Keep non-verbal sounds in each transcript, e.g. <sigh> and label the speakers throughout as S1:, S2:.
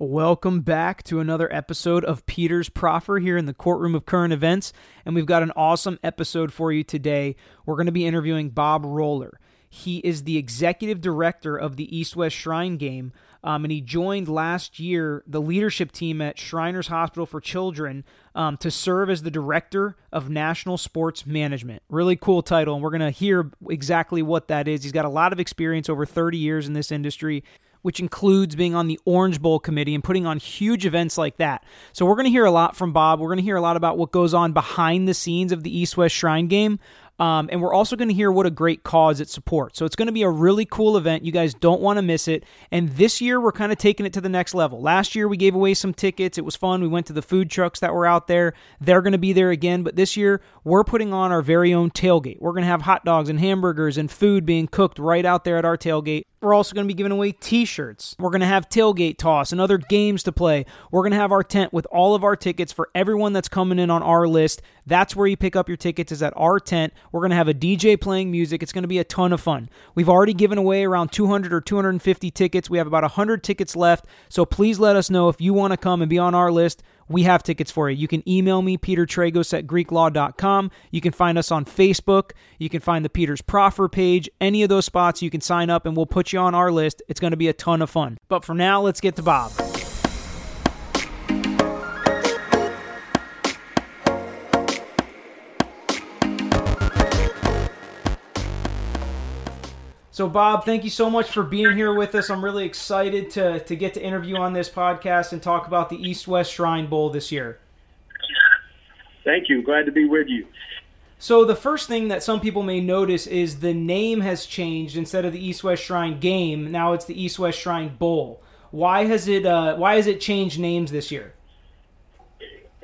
S1: Welcome back to another episode of Peter's Proffer here in the courtroom of current events. And we've got an awesome episode for you today. We're going to be interviewing Bob Roller. He is the executive director of the East West Shrine game, um, and he joined last year the leadership team at Shriners Hospital for Children um, to serve as the director of national sports management. Really cool title, and we're going to hear exactly what that is. He's got a lot of experience over 30 years in this industry which includes being on the Orange Bowl committee and putting on huge events like that. So we're going to hear a lot from Bob. We're going to hear a lot about what goes on behind the scenes of the East West Shrine game. Um, and we're also going to hear what a great cause it supports. So it's going to be a really cool event. You guys don't want to miss it. And this year, we're kind of taking it to the next level. Last year, we gave away some tickets. It was fun. We went to the food trucks that were out there. They're going to be there again. But this year, we're putting on our very own tailgate. We're going to have hot dogs and hamburgers and food being cooked right out there at our tailgate. We're also going to be giving away t shirts. We're going to have tailgate toss and other games to play. We're going to have our tent with all of our tickets for everyone that's coming in on our list. That's where you pick up your tickets, is at our tent. We're going to have a DJ playing music. It's going to be a ton of fun. We've already given away around 200 or 250 tickets. We have about 100 tickets left. So please let us know if you want to come and be on our list we have tickets for you. You can email me, Peter Tragos at GreekLaw.com. You can find us on Facebook. You can find the Peter's Proffer page. Any of those spots, you can sign up and we'll put you on our list. It's going to be a ton of fun. But for now, let's get to Bob. So, Bob, thank you so much for being here with us. I'm really excited to, to get to interview on this podcast and talk about the East West Shrine Bowl this year.
S2: Thank you. Glad to be with you.
S1: So, the first thing that some people may notice is the name has changed. Instead of the East West Shrine game, now it's the East West Shrine Bowl. Why has it uh, Why has it changed names this year?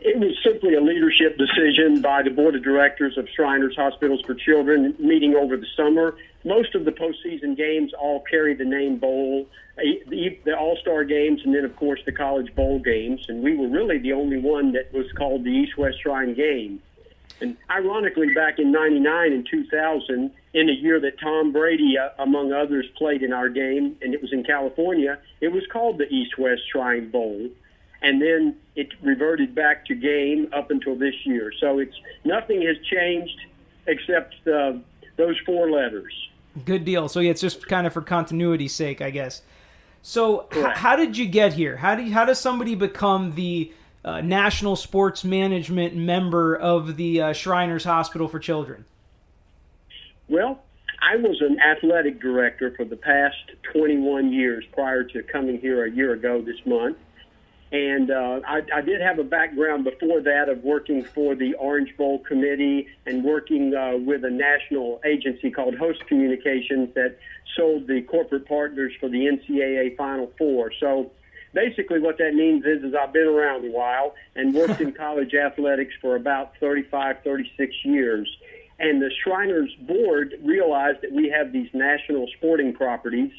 S2: It was simply a leadership decision by the board of directors of Shriners Hospitals for Children meeting over the summer. Most of the postseason games all carry the name bowl, the, All Star games, and then, of course, the college bowl games. And we were really the only one that was called the East West Shrine game. And ironically, back in 99 and 2000, in a year that Tom Brady, uh, among others, played in our game, and it was in California, it was called the East West Shrine Bowl and then it reverted back to game up until this year. So it's nothing has changed except uh, those four letters.
S1: Good deal. So yeah, it's just kind of for continuity's sake, I guess. So h- how did you get here? How do you, how does somebody become the uh, national sports management member of the uh, Shriners Hospital for Children?
S2: Well, I was an athletic director for the past 21 years prior to coming here a year ago this month. And uh, I, I did have a background before that of working for the Orange Bowl Committee and working uh, with a national agency called Host Communications that sold the corporate partners for the NCAA Final Four. So basically, what that means is, is I've been around a while and worked in <laughs> college athletics for about 35, 36 years. And the Shriners Board realized that we have these national sporting properties,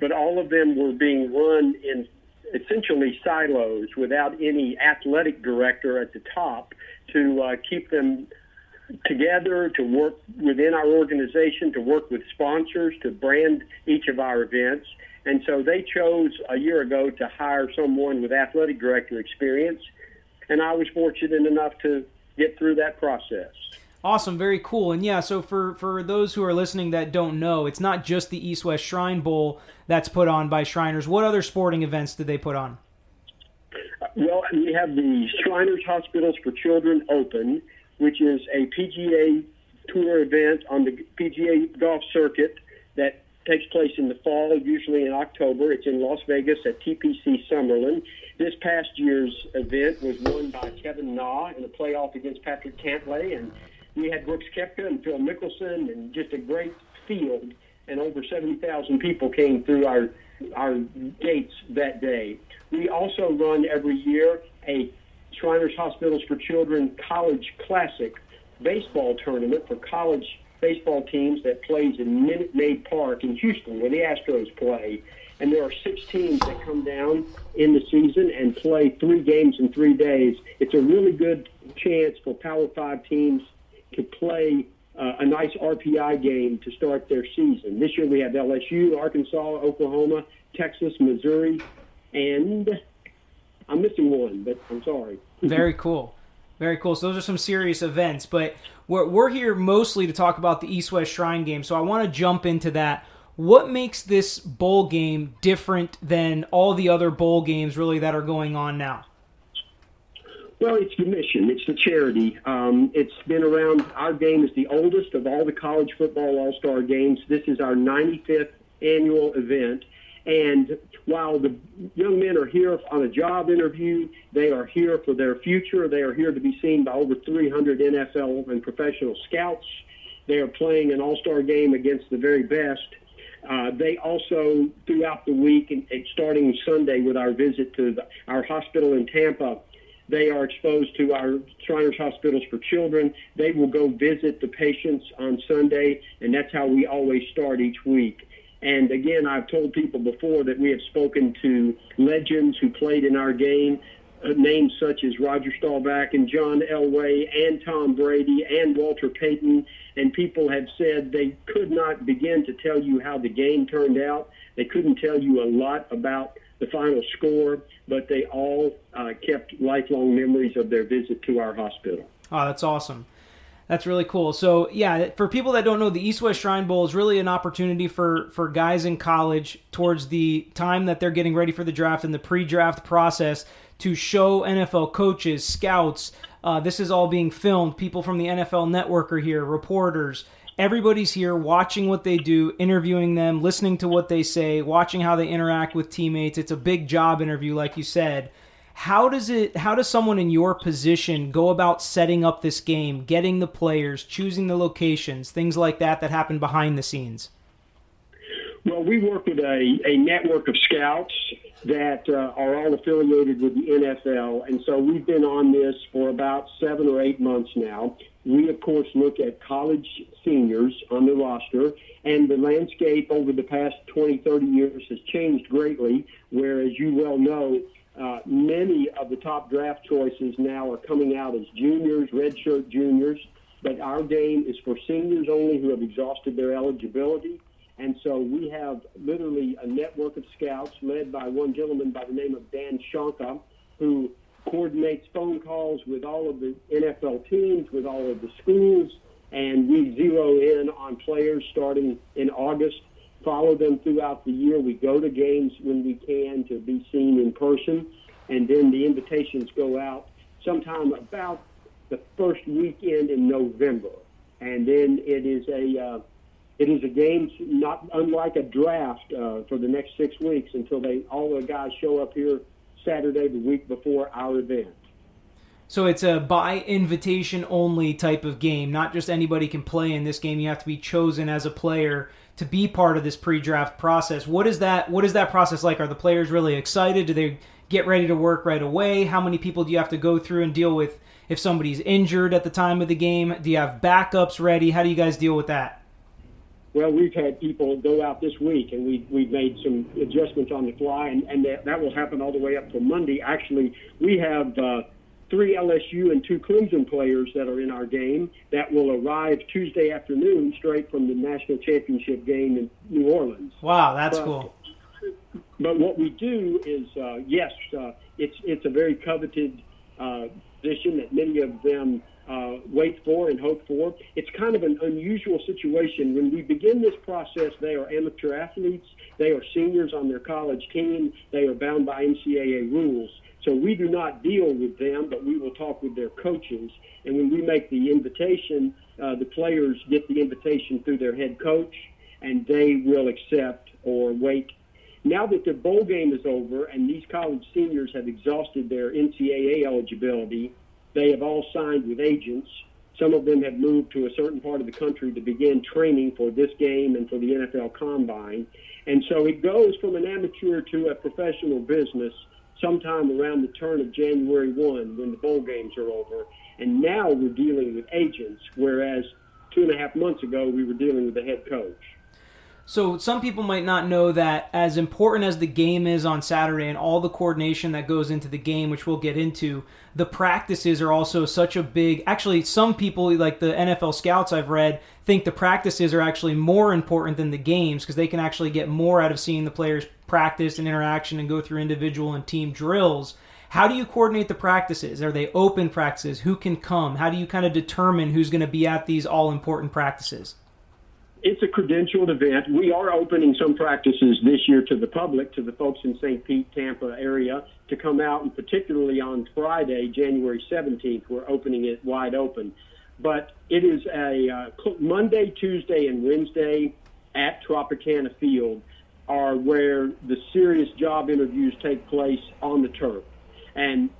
S2: but all of them were being run in essentially silos without any athletic director at the top to uh, keep them together, to work within our organization, to work with sponsors, to brand each of our events. And so they chose a year ago to hire someone with athletic director experience. And I was fortunate enough to get through that process.
S1: Awesome, very cool. And yeah, so for for those who are listening that don't know, it's not just the East West Shrine Bowl that's put on by Shriners. What other sporting events did they put on?
S2: Well, we have the Shriners Hospitals for Children Open, which is a PGA Tour event on the PGA golf circuit that takes place in the fall, usually in October. It's in Las Vegas at TPC Summerlin. This past year's event was won by Kevin Na in a playoff against Patrick Cantlay, and we had Brooks Koepka and Phil Mickelson and just a great field. And over 70,000 people came through our our gates that day. We also run every year a Shriners Hospitals for Children College Classic baseball tournament for college baseball teams that plays in Minute Maid Park in Houston, where the Astros play. And there are six teams that come down in the season and play three games in three days. It's a really good chance for Power Five teams to play uh, a nice RPI game to start their season. This year we have LSU, Arkansas, Oklahoma, Texas, Missouri, and I'm missing one, but I'm sorry. <laughs>
S1: Very cool. Very cool. So those are some serious events, but we're, we're here mostly to talk about the East West Shrine game. So I want to jump into that. What makes this bowl game different than all the other bowl games really that are going on now?
S2: Well, it's the mission. It's the charity. Um, it's been around. Our game is the oldest of all the college football all star games. This is our 95th annual event. And while the young men are here on a job interview, they are here for their future. They are here to be seen by over 300 NFL and professional scouts. They are playing an all star game against the very best. Uh, they also, throughout the week, and, and starting Sunday with our visit to the, our hospital in Tampa, they are exposed to our Shriners Hospitals for Children. They will go visit the patients on Sunday, and that's how we always start each week. And again, I've told people before that we have spoken to legends who played in our game, names such as Roger Staubach and John Elway and Tom Brady and Walter Payton. And people have said they could not begin to tell you how the game turned out. They couldn't tell you a lot about the final score, but they all uh, kept lifelong memories of their visit to our hospital.
S1: Oh, that's awesome. That's really cool. So, yeah, for people that don't know, the East West Shrine Bowl is really an opportunity for for guys in college towards the time that they're getting ready for the draft and the pre-draft process to show NFL coaches, scouts. Uh, this is all being filmed. People from the NFL Network are here, reporters, everybody's here watching what they do, interviewing them, listening to what they say, watching how they interact with teammates. It's a big job interview, like you said. How does it? How does someone in your position go about setting up this game, getting the players, choosing the locations, things like that that happen behind the scenes?
S2: Well, we work with a, a network of scouts that uh, are all affiliated with the NFL, and so we've been on this for about seven or eight months now. We, of course, look at college seniors on the roster, and the landscape over the past 20, 30 years has changed greatly, where, as you well know, uh, many of the top draft choices now are coming out as juniors, redshirt juniors, but our game is for seniors only who have exhausted their eligibility. And so we have literally a network of scouts led by one gentleman by the name of Dan Shonka, who coordinates phone calls with all of the NFL teams, with all of the schools, and we zero in on players starting in August, follow them throughout the year. We go to games when we can to be seen in person, and then the invitations go out sometime about the first weekend in November. And then it is a uh, it is a game not unlike a draft uh, for the next six weeks until they all the guys show up here Saturday the week before our event.
S1: So it's a by invitation only type of game. Not just anybody can play in this game. You have to be chosen as a player to be part of this pre-draft process. What is that? What is that process like? Are the players really excited? Do they get ready to work right away? How many people do you have to go through and deal with if somebody's injured at the time of the game? Do you have backups ready? How do you guys deal with that?
S2: Well, we've had people go out this week, and we we've made some adjustments on the fly, and, and that, that will happen all the way up to Monday. Actually, we have uh, three LSU and two Clemson players that are in our game that will arrive Tuesday afternoon straight from the national championship game in New Orleans.
S1: Wow, that's but, cool.
S2: But what we do is, uh, yes, uh, it's it's a very coveted uh, position that many of them uh, wait for and hope for. It's kind of an unusual situation. When we begin this process, they are amateur athletes, they are seniors on their college team, they are bound by NCAA rules. So we do not deal with them, but we will talk with their coaches. And when we make the invitation, uh, the players get the invitation through their head coach, and they will accept or wait. Now that the bowl game is over and these college seniors have exhausted their NCAA eligibility, they have all signed with agents. Some of them have moved to a certain part of the country to begin training for this game and for the NFL Combine. And so it goes from an amateur to a professional business sometime around the turn of January 1 when the bowl games are over. And now we're dealing with agents, whereas two and a half months ago we were dealing with the head coach.
S1: So some people might not know that as important as the game is on Saturday and all the coordination that goes into the game, which we'll get into, the practices are also such a big. Actually, some people like the NFL scouts I've read think the practices are actually more important than the games because they can actually get more out of seeing the players practice and interaction and go through individual and team drills. How do you coordinate the practices? Are they open practices? Who can come? How do you kind of determine who's going to be at these all important practices?
S2: It's a credentialed event. We are opening some practices this year to the public, to the folks in St. Pete, Tampa area, to come out, and particularly on Friday, January 17th, we're opening it wide open. But it is a uh, Monday, Tuesday, and Wednesday at Tropicana Field are where the serious job interviews take place on the turf. And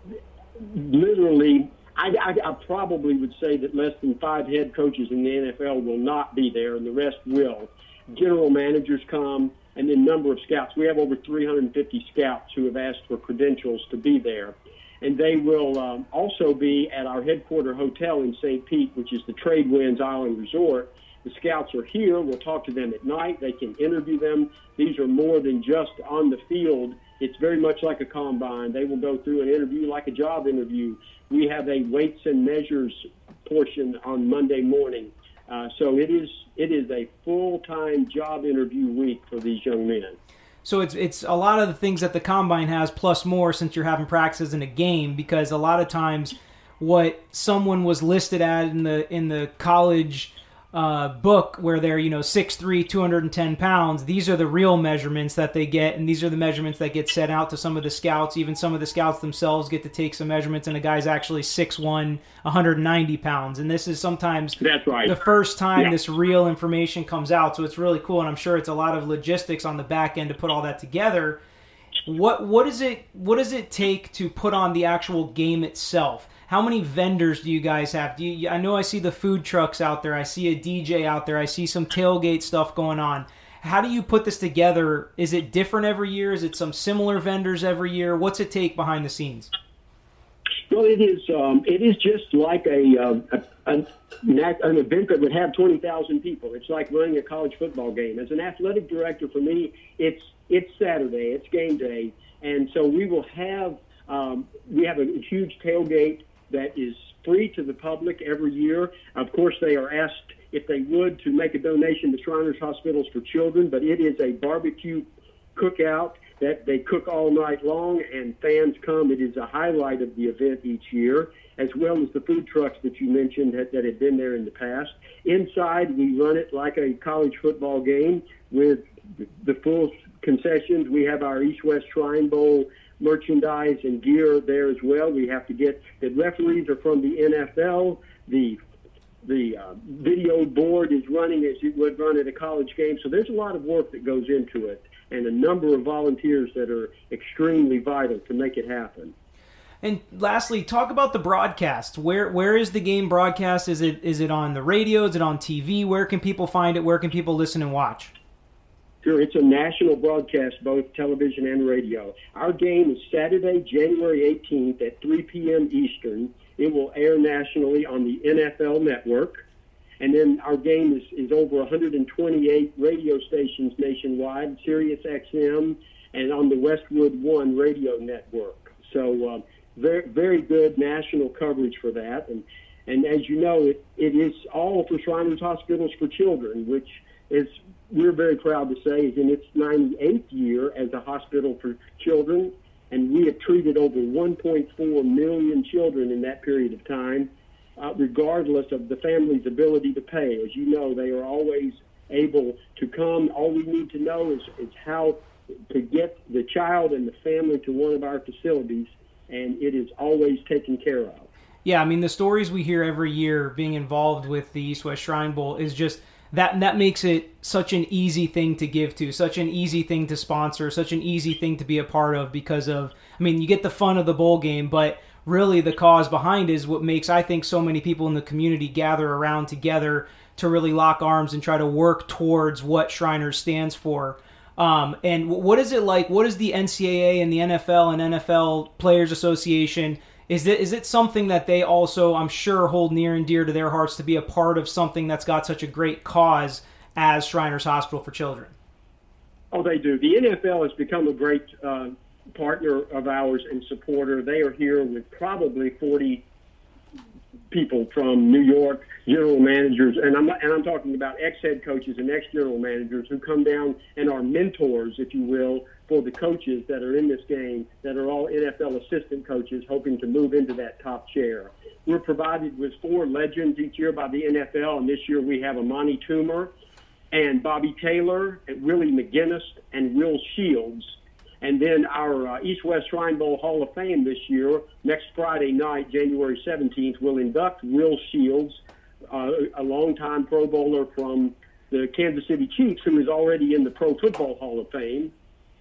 S2: literally, I, I, I probably would say that less than five head coaches in the NFL will not be there, and the rest will. General managers come, and then number of scouts. We have over 350 scouts who have asked for credentials to be there. And they will um, also be at our headquarter hotel in St. Pete, which is the Trade Winds Island Resort. The scouts are here. We'll talk to them at night. They can interview them. These are more than just on the field. It's very much like a combine. They will go through an interview like a job interview. We have a weights and measures portion on Monday morning. Uh, so it is it is a full time job interview week for these young men.
S1: So it's it's a lot of the things that the combine has plus more since you're having practices in a game because a lot of times what someone was listed at in the in the college uh, book where they're you know 6'3 210 pounds. These are the real measurements that they get and these are the measurements that get sent out to some of the scouts. Even some of the scouts themselves get to take some measurements and a guy's actually 6'1 190 pounds. And this is sometimes
S2: that's right.
S1: the first time yeah. this real information comes out. So it's really cool and i'm sure it's a lot of logistics on the back end to put all that together. What what is it what does it take to put on the actual game itself how many vendors do you guys have? Do you, I know I see the food trucks out there. I see a DJ out there. I see some tailgate stuff going on. How do you put this together? Is it different every year? Is it some similar vendors every year? What's it take behind the scenes?
S2: Well, it is. Um, it is just like a, uh, a, an event that would have twenty thousand people. It's like running a college football game. As an athletic director, for me, it's it's Saturday. It's game day, and so we will have um, we have a huge tailgate that is free to the public every year. Of course, they are asked if they would to make a donation to Shriners Hospitals for Children, but it is a barbecue cookout that they cook all night long and fans come. It is a highlight of the event each year, as well as the food trucks that you mentioned that, that have been there in the past. Inside, we run it like a college football game with the full concessions. We have our East West Shrine Bowl merchandise and gear there as well. We have to get the referees are from the NFL. The the uh, video board is running as you would run at a college game. So there's a lot of work that goes into it, and a number of volunteers that are extremely vital to make it happen.
S1: And lastly, talk about the broadcast. Where where is the game broadcast? Is it is it on the radio? Is it on TV? Where can people find it? Where can people listen and watch?
S2: Sure, it's a national broadcast, both television and radio. Our game is Saturday, January 18th at 3 p.m. Eastern. It will air nationally on the NFL network. And then our game is, is over 128 radio stations nationwide, Sirius XM, and on the Westwood One radio network. So uh, very, very good national coverage for that. And, and as you know, it, it is all for Shriners Hospitals for Children, which is we're very proud to say is in its 98th year as a hospital for children, and we have treated over 1.4 million children in that period of time, uh, regardless of the family's ability to pay. As you know, they are always able to come. All we need to know is, is how to get the child and the family to one of our facilities, and it is always taken care of.
S1: Yeah, I mean, the stories we hear every year being involved with the East West Shrine Bowl is just – that that makes it such an easy thing to give to, such an easy thing to sponsor, such an easy thing to be a part of because of I mean, you get the fun of the bowl game, but really the cause behind is what makes I think so many people in the community gather around together to really lock arms and try to work towards what Shriners stands for. Um, and what is it like? What is the NCAA and the NFL and NFL Players Association? Is it is it something that they also, I'm sure, hold near and dear to their hearts to be a part of something that's got such a great cause as Shriners Hospital for Children?
S2: Oh, they do. The NFL has become a great uh, partner of ours and supporter. They are here with probably 40 people from New York, general managers, and I'm and I'm talking about ex head coaches and ex general managers who come down and are mentors, if you will, for the coaches that are in this game that are all NFL assistant coaches hoping to move into that top chair. We're provided with four legends each year by the NFL, and this year we have Amani Toomer and Bobby Taylor and Willie McGinest and Will Shields. And then our uh, East West Shrine Bowl Hall of Fame this year, next Friday night, January 17th, will induct Will Shields, uh, a longtime Pro Bowler from the Kansas City Chiefs, who is already in the Pro Football Hall of Fame,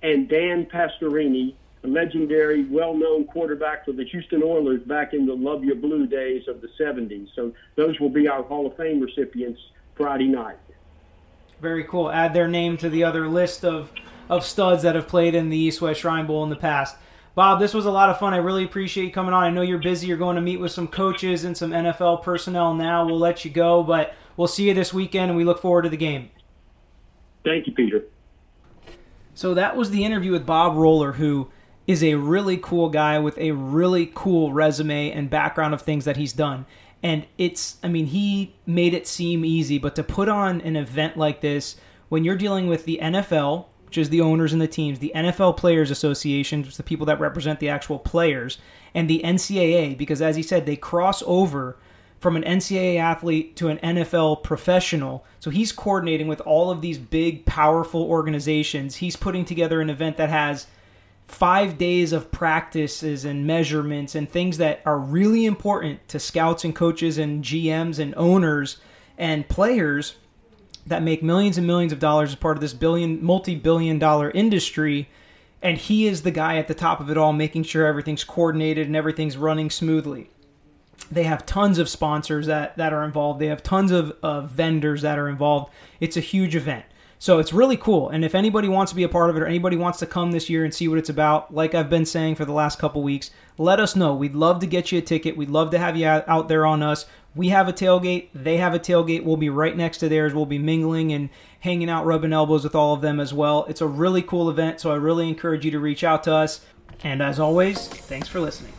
S2: and Dan Pastorini, a legendary, well-known quarterback for the Houston Oilers back in the Luv Ya Blue days of the 70s. So those will be our Hall of Fame recipients Friday night.
S1: Very cool. Add their name to the other list of, of studs that have played in the East West Shrine Bowl in the past. Bob, this was a lot of fun. I really appreciate you coming on. I know you're busy. You're going to meet with some coaches and some NFL personnel now. We'll let you go, but we'll see you this weekend, and we look forward to the game.
S2: Thank you, Peter.
S1: So that was the interview with Bob Roller, who is a really cool guy with a really cool resume and background of things that he's done. And it's, I mean, he made it seem easy, but to put on an event like this, when you're dealing with the NFL, which is the owners and the teams, the NFL Players Association, which is the people that represent the actual players, and the NCAA, because as he said, they cross over from an NCAA athlete to an NFL professional. So he's coordinating with all of these big, powerful organizations. He's putting together an event that has five days of practices and measurements and things that are really important to scouts and coaches and GMs and owners and players that make millions and millions of dollars as part of this billion multi-billion dollar industry and he is the guy at the top of it all making sure everything's coordinated and everything's running smoothly they have tons of sponsors that, that are involved they have tons of, of vendors that are involved it's a huge event so it's really cool. And if anybody wants to be a part of it or anybody wants to come this year and see what it's about, like I've been saying for the last couple weeks, let us know. We'd love to get you a ticket. We'd love to have you out there on us. We have a tailgate. They have a tailgate. We'll be right next to theirs. We'll be mingling and hanging out, rubbing elbows with all of them as well. It's a really cool event, so I really encourage you to reach out to us. And as always, thanks for listening.